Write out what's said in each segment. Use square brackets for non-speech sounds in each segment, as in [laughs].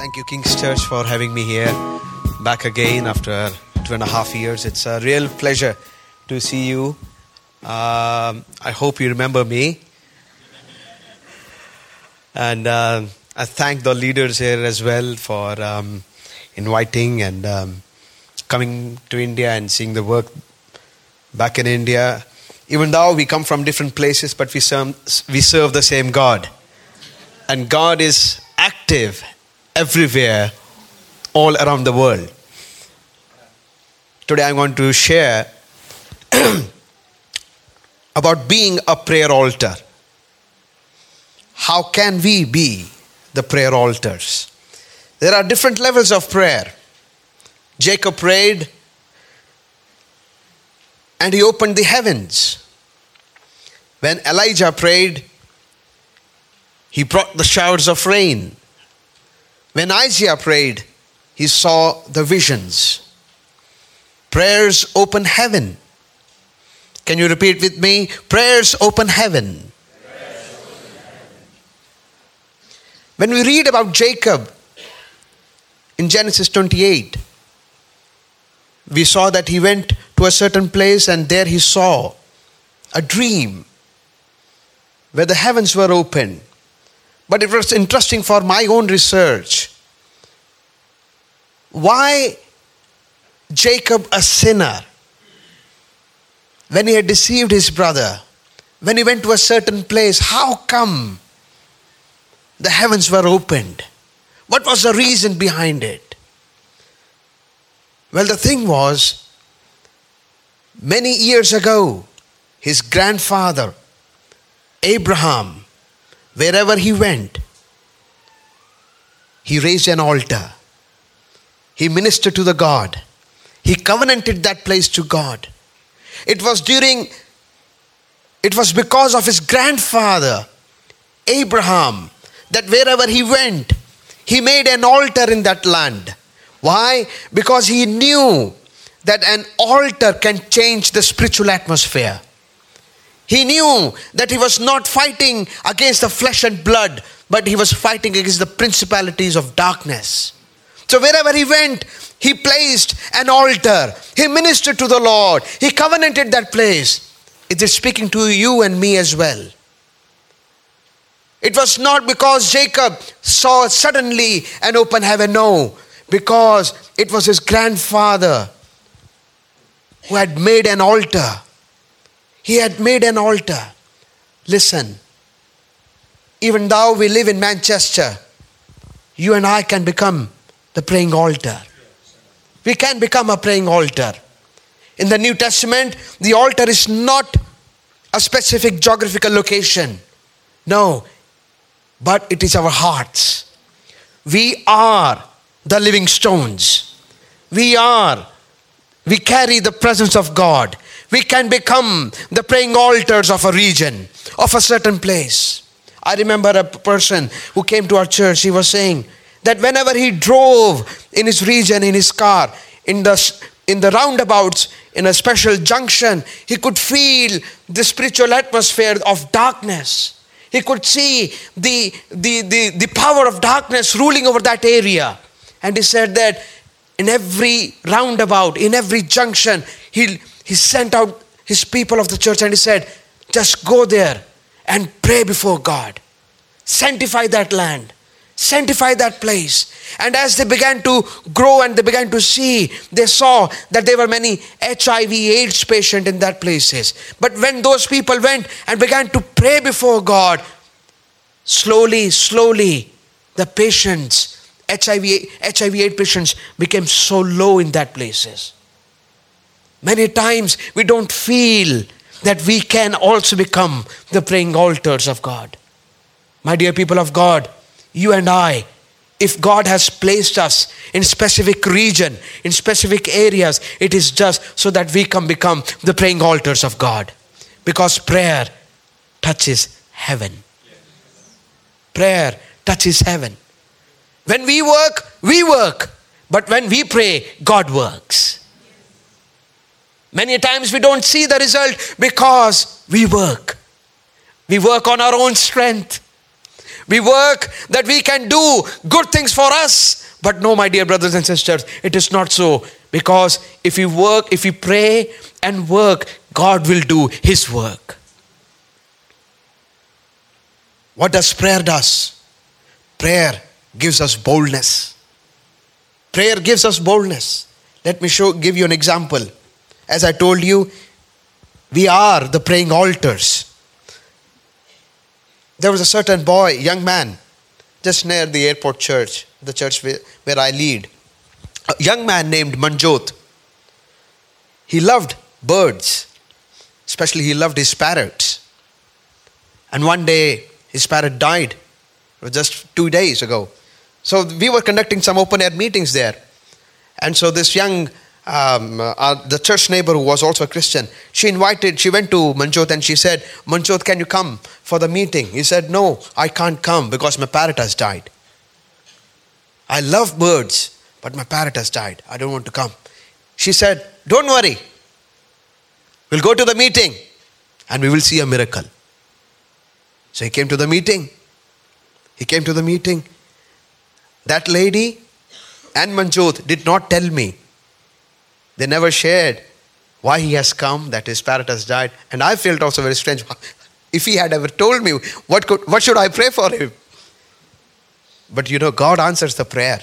Thank you, King's Church, for having me here back again after two and a half years. It's a real pleasure to see you. Um, I hope you remember me. And uh, I thank the leaders here as well for um, inviting and um, coming to India and seeing the work back in India. Even though we come from different places, but we serve, we serve the same God. And God is active everywhere, all around the world. Today I'm going to share [clears throat] about being a prayer altar. How can we be the prayer altars? There are different levels of prayer. Jacob prayed and he opened the heavens. When Elijah prayed, he brought the showers of rain. When Isaiah prayed, he saw the visions. Prayers open heaven. Can you repeat with me? Prayers open heaven. When we read about Jacob in Genesis 28, we saw that he went to a certain place and there he saw a dream where the heavens were open. But it was interesting for my own research. Why Jacob, a sinner, when he had deceived his brother, when he went to a certain place, how come the heavens were opened? What was the reason behind it? Well, the thing was, many years ago, his grandfather, Abraham, wherever he went, he raised an altar. He ministered to the God. He covenanted that place to God. It was during, it was because of his grandfather, Abraham, that wherever he went, he made an altar in that land. Why? Because he knew that an altar can change the spiritual atmosphere. He knew that he was not fighting against the flesh and blood, but he was fighting against the principalities of darkness. So wherever he went, he placed an altar. He ministered to the Lord. He covenanted that place. It is speaking to you and me as well. It was not because Jacob saw suddenly an open heaven, no, because it was his grandfather who had made an altar. He had made an altar. Listen, even though we live in Manchester, you and I can become the praying altar. We can become a praying altar. In the New Testament, the altar is not a specific geographical location. No, but it is our hearts. We are the living stones. We are, we carry the presence of God. We can become the praying altars of a region, of a certain place. I remember a person who came to our church, he was saying, that whenever he drove in his region, in his car, in the, in the roundabouts, in a special junction, he could feel the spiritual atmosphere of darkness. He could see the, the, the, the power of darkness ruling over that area. And he said that in every roundabout, in every junction, he, he sent out his people of the church and he said, just go there and pray before God. Sanctify that land sanctify that place. And as they began to grow and they began to see, they saw that there were many HIV AIDS patients in that places. But when those people went and began to pray before God, slowly, slowly, the patients, HIV, HIV AIDS patients became so low in that places. Many times we don't feel that we can also become the praying altars of God. My dear people of God, you and I, if God has placed us in specific region, in specific areas, it is just so that we can become the praying altars of God. Because prayer touches heaven. Prayer touches heaven. When we work, we work. But when we pray, God works. Many times we don't see the result because we work. We work on our own strength. We work that we can do good things for us. But no, my dear brothers and sisters, it is not so. Because if we work, if we pray and work, God will do His work. What does prayer does? Prayer gives us boldness. Prayer gives us boldness. Let me show give you an example. As I told you, we are the praying altars. There was a certain boy, young man, just near the airport church, the church where, I lead. A young man named Manjot. He loved birds, especially he loved his parrots. And one day his parrot died. Just two days ago. So we were conducting some open air meetings there. And so this young, um, uh, the church neighbor who was also a Christian, she invited, she went to Manjot and she said, Manjot, can you come for the meeting? He said, No, I can't come because my parrot has died. I love birds, but my parrot has died. I don't want to come. She said, Don't worry. We'll go to the meeting and we will see a miracle. So he came to the meeting. He came to the meeting. That lady and Manjot did not tell me. They never shared why he has come, that his parrot has died. And I felt also very strange. [laughs] If he had ever told me, what, could, what should I pray for him? But you know, God answers the prayer.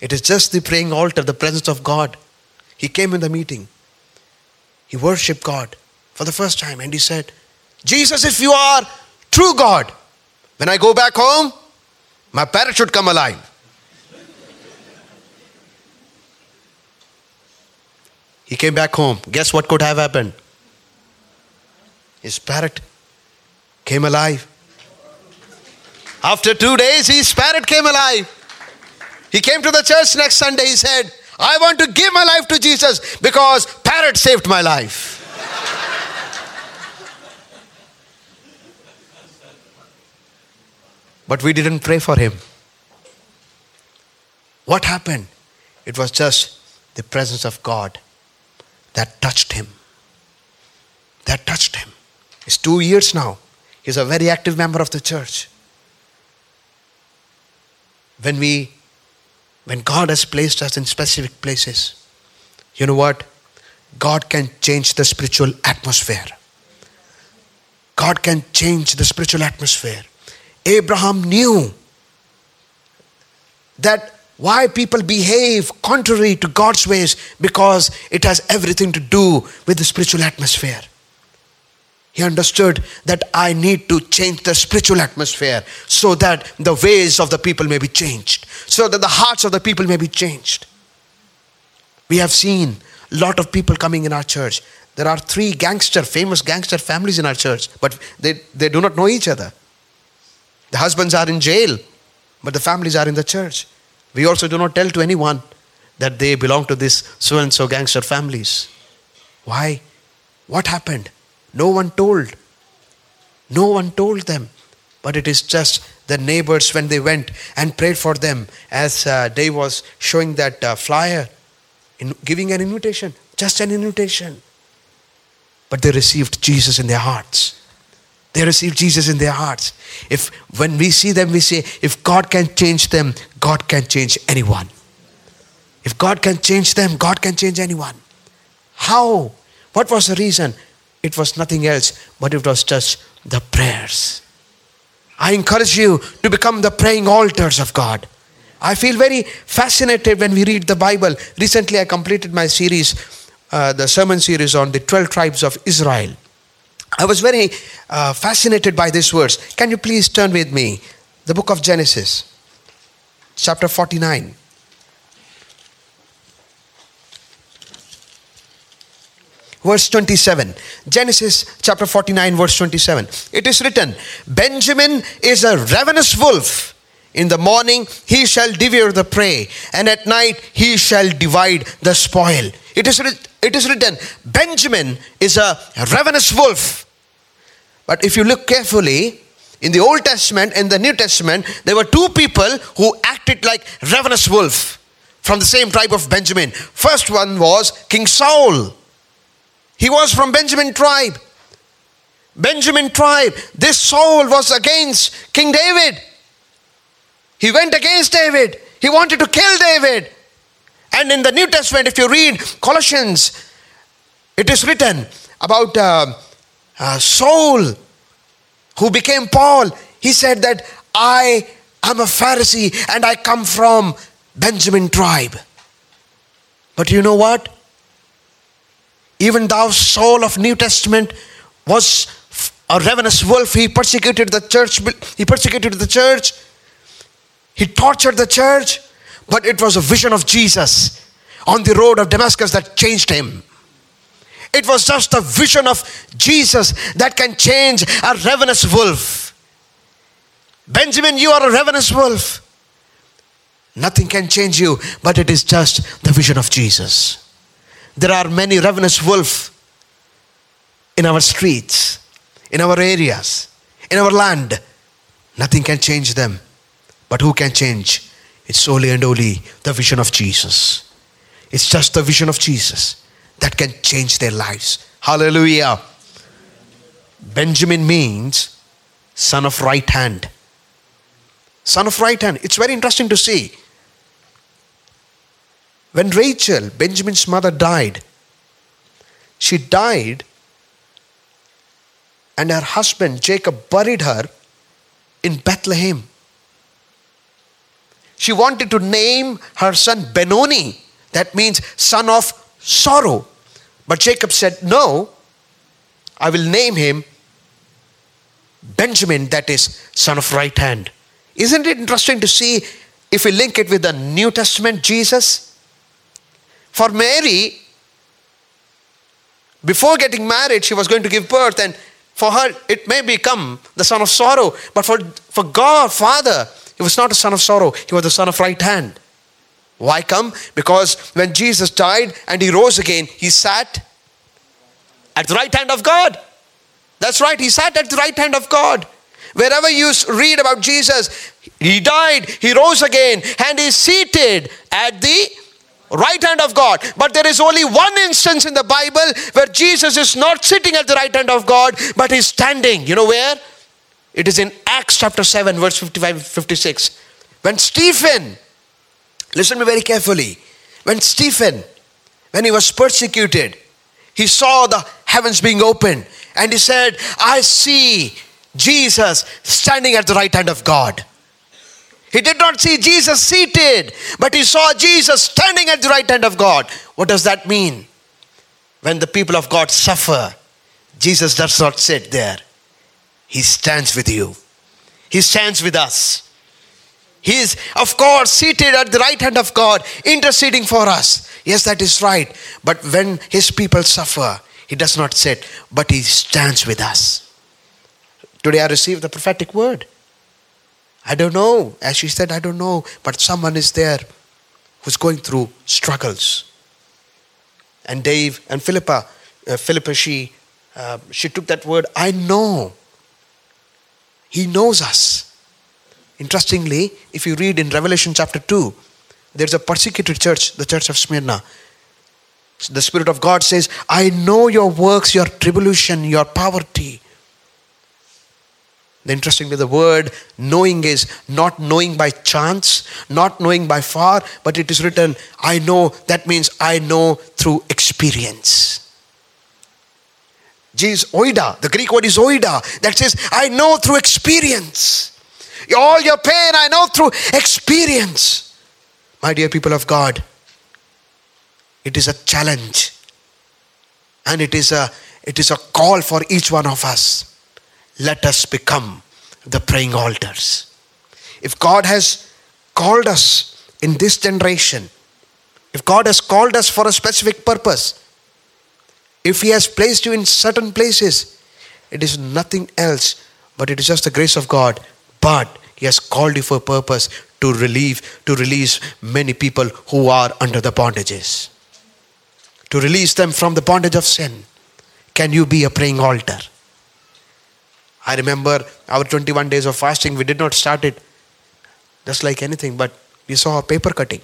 It is just the praying altar, the presence of God. He came in the meeting. He worshiped God for the first time and he said, Jesus, if you are true God, when I go back home, my parrot should come alive. He came back home. Guess what could have happened? His parrot came alive. After two days, his parrot came alive. He came to the church next Sunday. He said, I want to give my life to Jesus because parrot saved my life. but we didn't pray for him. What happened? It was just the presence of God that touched him. That touched him. It's two years now. He's a very active member of the church. When we when God has placed us in specific places, you know what? God can change the spiritual atmosphere. God can change the spiritual atmosphere. Abraham knew that why people behave contrary to God's ways because it has everything to do with the spiritual atmosphere. He understood that I need to change the spiritual atmosphere so that the ways of the people may be changed, so that the hearts of the people may be changed. We have seen a lot of people coming in our church. There are three gangster, famous gangster families in our church, but they, they do not know each other. The husbands are in jail, but the families are in the church. We also do not tell to anyone that they belong to this so and so gangster families. Why? What happened? No one told. No one told them. But it is just the neighbors when they went and prayed for them, as uh, Dave was showing that uh, flyer, in giving an invitation, just an invitation. But they received Jesus in their hearts. They received Jesus in their hearts. If when we see them, we say, if God can change them, God can change anyone. If God can change them, God can change anyone. How? What was the reason? It was nothing else, but it was just the prayers. I encourage you to become the praying altars of God. I feel very fascinated when we read the Bible. Recently, I completed my series, uh, the sermon series on the 12 tribes of Israel. I was very uh, fascinated by this verse. Can you please turn with me? The book of Genesis, chapter 49. Verse 27. Genesis chapter 49, verse 27. It is written Benjamin is a ravenous wolf. In the morning he shall devour the prey, and at night he shall divide the spoil. It is, it is written Benjamin is a ravenous wolf. But if you look carefully, in the Old Testament and the New Testament, there were two people who acted like ravenous wolf from the same tribe of Benjamin. First one was King Saul. He was from Benjamin tribe. Benjamin tribe. This Saul was against King David. He went against David. He wanted to kill David. And in the New Testament, if you read Colossians, it is written about uh, uh, Saul, who became Paul. He said that I am a Pharisee and I come from Benjamin tribe. But you know what? Even thou, Saul of New Testament, was a ravenous wolf. He persecuted the church. He persecuted the church. He tortured the church. But it was a vision of Jesus on the road of Damascus that changed him. It was just a vision of Jesus that can change a ravenous wolf. Benjamin, you are a ravenous wolf. Nothing can change you, but it is just the vision of Jesus. There are many ravenous wolves in our streets, in our areas, in our land. Nothing can change them. But who can change? It's solely and only the vision of Jesus. It's just the vision of Jesus that can change their lives. Hallelujah. Benjamin means son of right hand. Son of right hand. It's very interesting to see. When Rachel, Benjamin's mother, died, she died and her husband Jacob buried her in Bethlehem. She wanted to name her son Benoni, that means son of sorrow. But Jacob said, No, I will name him Benjamin, that is son of right hand. Isn't it interesting to see if we link it with the New Testament Jesus? For Mary, before getting married, she was going to give birth, and for her, it may become the son of sorrow. But for, for God, Father, he was not a son of sorrow, he was the son of right hand. Why come? Because when Jesus died and he rose again, he sat at the right hand of God. That's right, he sat at the right hand of God. Wherever you read about Jesus, he died, he rose again, and he's seated at the right hand of God. But there is only one instance in the Bible where Jesus is not sitting at the right hand of God, but he's standing. You know where? It is in Acts chapter 7, verse 55 56. When Stephen, listen to me very carefully, when Stephen, when he was persecuted, he saw the heavens being opened and he said, I see Jesus standing at the right hand of God. He did not see Jesus seated, but he saw Jesus standing at the right hand of God. What does that mean? When the people of God suffer, Jesus does not sit there. He stands with you. He stands with us. He is, of course, seated at the right hand of God, interceding for us. Yes, that is right. But when his people suffer, he does not sit, but he stands with us. Today I received the prophetic word. I don't know. As she said, I don't know. But someone is there who's going through struggles. And Dave and Philippa, uh, Philippa, she, uh, she took that word, I know. He knows us. Interestingly, if you read in Revelation chapter 2, there's a persecuted church, the church of Smyrna. The Spirit of God says, I know your works, your tribulation, your poverty, Interestingly, the word knowing is not knowing by chance, not knowing by far, but it is written, I know. That means I know through experience. Jesus, oida, the Greek word is oida, that says, I know through experience. All your pain, I know through experience. My dear people of God, it is a challenge and it is a, it is a call for each one of us let us become the praying altars. If God has called us in this generation, if God has called us for a specific purpose, if He has placed you in certain places, it is nothing else but it is just the grace of God. But He has called you for a purpose to relieve, to release many people who are under the bondages, to release them from the bondage of sin. Can you be a praying altar? I remember our 21 days of fasting, we did not start it just like anything, but we saw a paper cutting,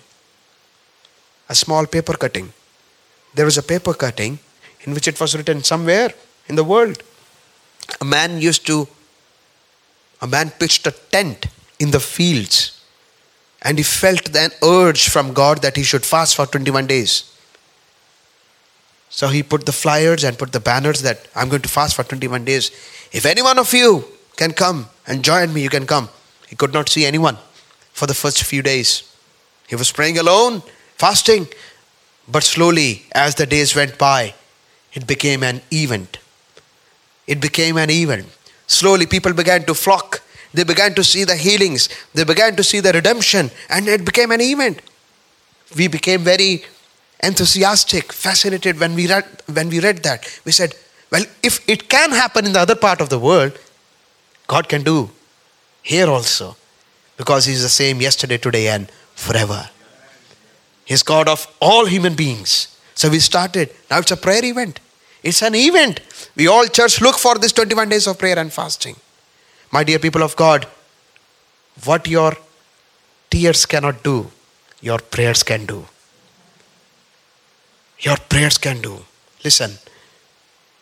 a small paper cutting. There was a paper cutting in which it was written somewhere in the world. A man used to, a man pitched a tent in the fields and he felt an urge from God that he should fast for 21 days. So he put the flyers and put the banners that I'm going to fast for 21 days. If any one of you can come and join me, you can come. He could not see anyone for the first few days. He was praying alone, fasting, but slowly, as the days went by, it became an event. It became an event. Slowly, people began to flock. They began to see the healings. They began to see the redemption, and it became an event. We became very enthusiastic, fascinated when we read, when we read that. We said, well, if it can happen in the other part of the world, God can do here also. Because He's the same yesterday, today, and forever. He's God of all human beings. So we started. Now it's a prayer event. It's an event. We all church look for this 21 days of prayer and fasting. My dear people of God, what your tears cannot do, your prayers can do. Your prayers can do. Listen.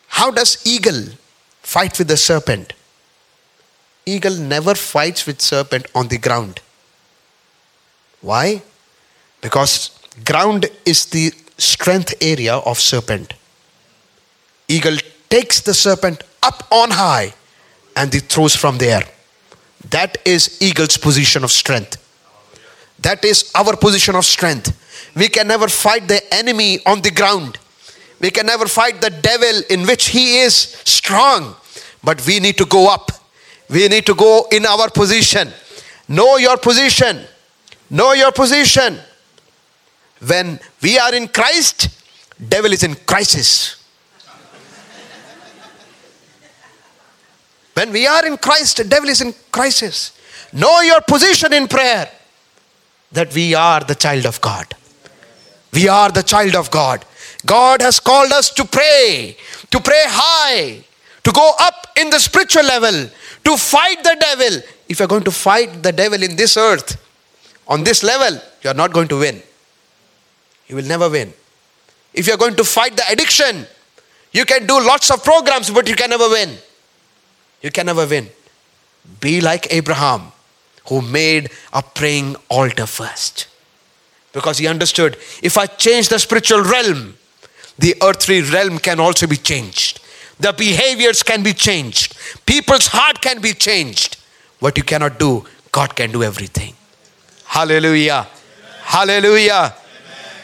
How does eagle fight with the serpent? Eagle never fights with serpent on the ground. Why? Because ground is the strength area of serpent. Eagle takes the serpent up on high and he throws from there. That is eagle's position of strength. That is our position of strength. We can never fight the enemy on the ground. We can never fight the devil in which he is strong. But we need to go up. We need to go in our position. Know your position. Know your position. When we are in Christ, devil is in crisis. When we are in Christ, the devil is in crisis. Know your position in prayer that we are the child of God. We are the child of God. God has called us to pray, to pray high, to go up in the spiritual level, to fight the devil. If you're going to fight the devil in this earth, on this level, you're not going to win. You will never win. If you're going to fight the addiction, you can do lots of programs, but you can never win. You can never win. Be like Abraham who made a praying altar first. Because he understood if I change the spiritual realm, the earthly realm can also be changed. The behaviors can be changed. People's heart can be changed. What you cannot do, God can do everything. Hallelujah. Amen. Hallelujah. Amen.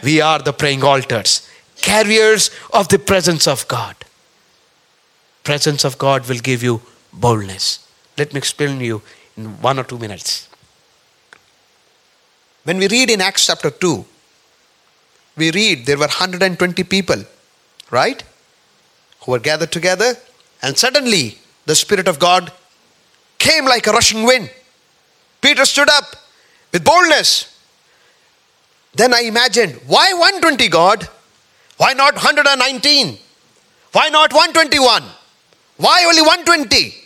We are the praying altars, carriers of the presence of God. Presence of God will give you boldness. Let me explain to you in one or two minutes. When we read in Acts chapter 2, we read there were 120 people, right? Who were gathered together, and suddenly the Spirit of God came like a rushing wind. Peter stood up with boldness. Then I imagined, why 120 God? Why not 119? Why not 121? Why only 120?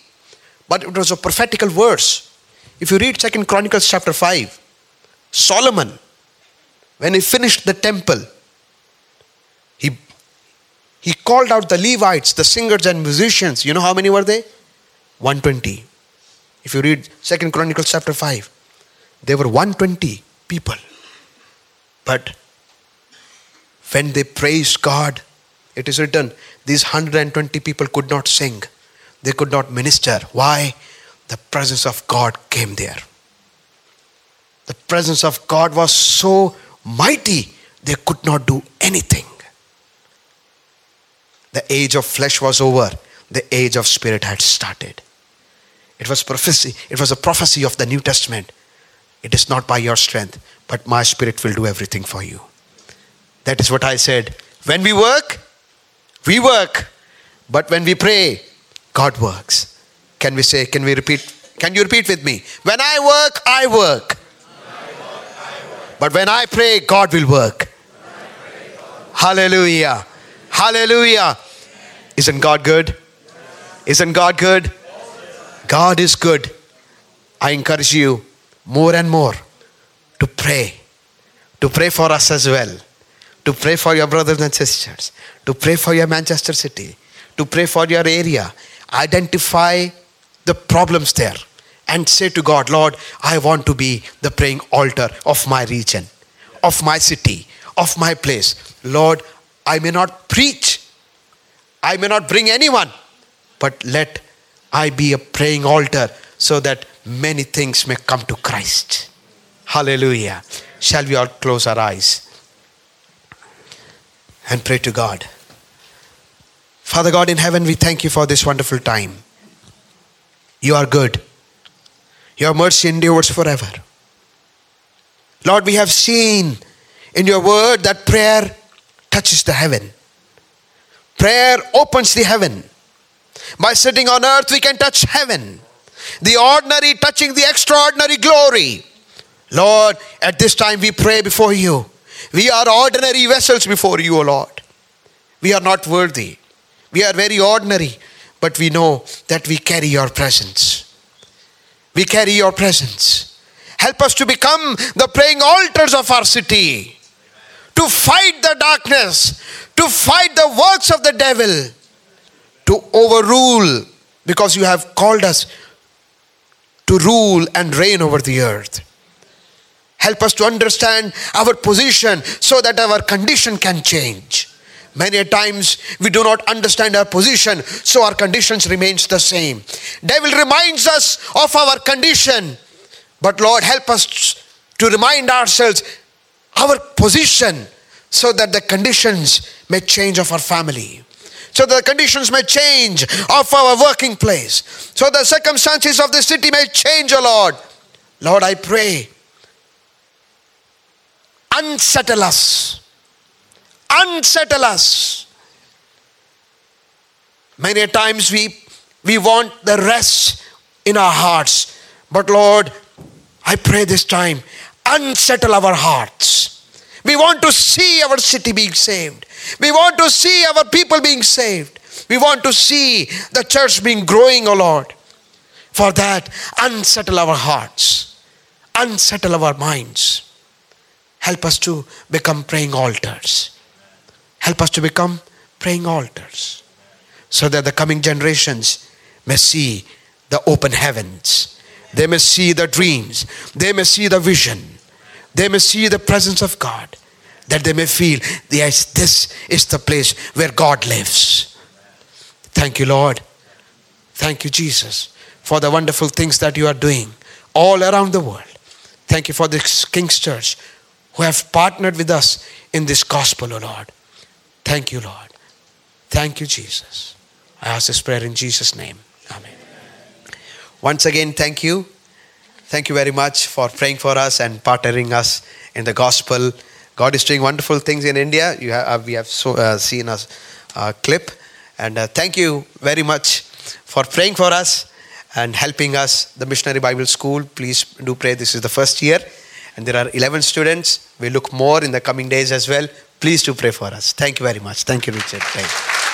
But it was a prophetical verse. If you read Second Chronicles chapter 5, Solomon, when he finished the temple, he, he called out the Levites, the singers and musicians. You know how many were they? 120. If you read Second Chronicles chapter 5, there were 120 people. But when they praised God, it is written, these 120 people could not sing they could not minister. Why? The presence of God came there. The presence of God was so mighty, they could not do anything. The age of flesh was over, the age of spirit had started. It was prophecy, it was a prophecy of the New Testament. It is not by your strength, but my spirit will do everything for you. That is what I said. When we work, we work. But when we pray, God works. Can we say, can we repeat? Can you repeat with me? When I work, I work. But when I pray, God will work. Hallelujah. Hallelujah. Isn't God good? Isn't God good? God is good. I encourage you more and more to pray. To pray for us as well. To pray for your brothers and sisters. To pray for your Manchester city. To pray for your area identify the problems there and say to God, Lord, I want to be the praying altar of my region, of my city, of my place. Lord, I may not preach, I may not bring anyone, but let I be a praying altar so that many things may come to Christ. Hallelujah. Shall we all close our eyes and pray to God? Father God in heaven, we thank you for this wonderful time. You are good. Your mercy endures forever. Lord, we have seen in your word that prayer touches the heaven. Prayer opens the heaven. By sitting on earth, we can touch heaven. The ordinary touching the extraordinary glory. Lord, at this time we pray before you. We are ordinary vessels before you, O Lord. We are not worthy. We are very ordinary, but we know that we carry your presence. We carry your presence. Help us to become the praying altars of our city, to fight the darkness, to fight the works of the devil, to overrule, because you have called us to rule and reign over the earth. Help us to understand our position so that our condition can change. Many times we do not understand our position, so our conditions remains the same. Devil reminds us of our condition, but Lord help us to remind ourselves our position so that the conditions may change of our family. So the conditions may change of our working place. So the circumstances of the city may change, O Lord. Lord, I pray unsettle us. Unsettle us. Many times we, we want the rest in our hearts. But Lord, I pray this time, unsettle our hearts. We want to see our city being saved. We want to see our people being saved. We want to see the church being growing, O oh Lord. For that, unsettle our hearts, unsettle our minds. Help us to become praying altars. Help us to become praying altars so that the coming generations may see the open heavens. They may see the dreams. They may see the vision. They may see the presence of God. That they may feel, yes, this is the place where God lives. Thank you, Lord. Thank you, Jesus, for the wonderful things that you are doing all around the world. Thank you for this King's Church who have partnered with us in this gospel, O oh Lord. Thank you, Lord. Thank you, Jesus. I ask this prayer in Jesus' name. Amen. Once again, thank you. Thank you very much for praying for us and partnering us in the gospel. God is doing wonderful things in India. Have, we have so, uh, seen a uh, clip. And uh, thank you very much for praying for us and helping us. The Missionary Bible School, please do pray. This is the first year and there are 11 students. We look more in the coming days as well. Please do pray for us. Thank you very much. Thank you, Richard. Thank you.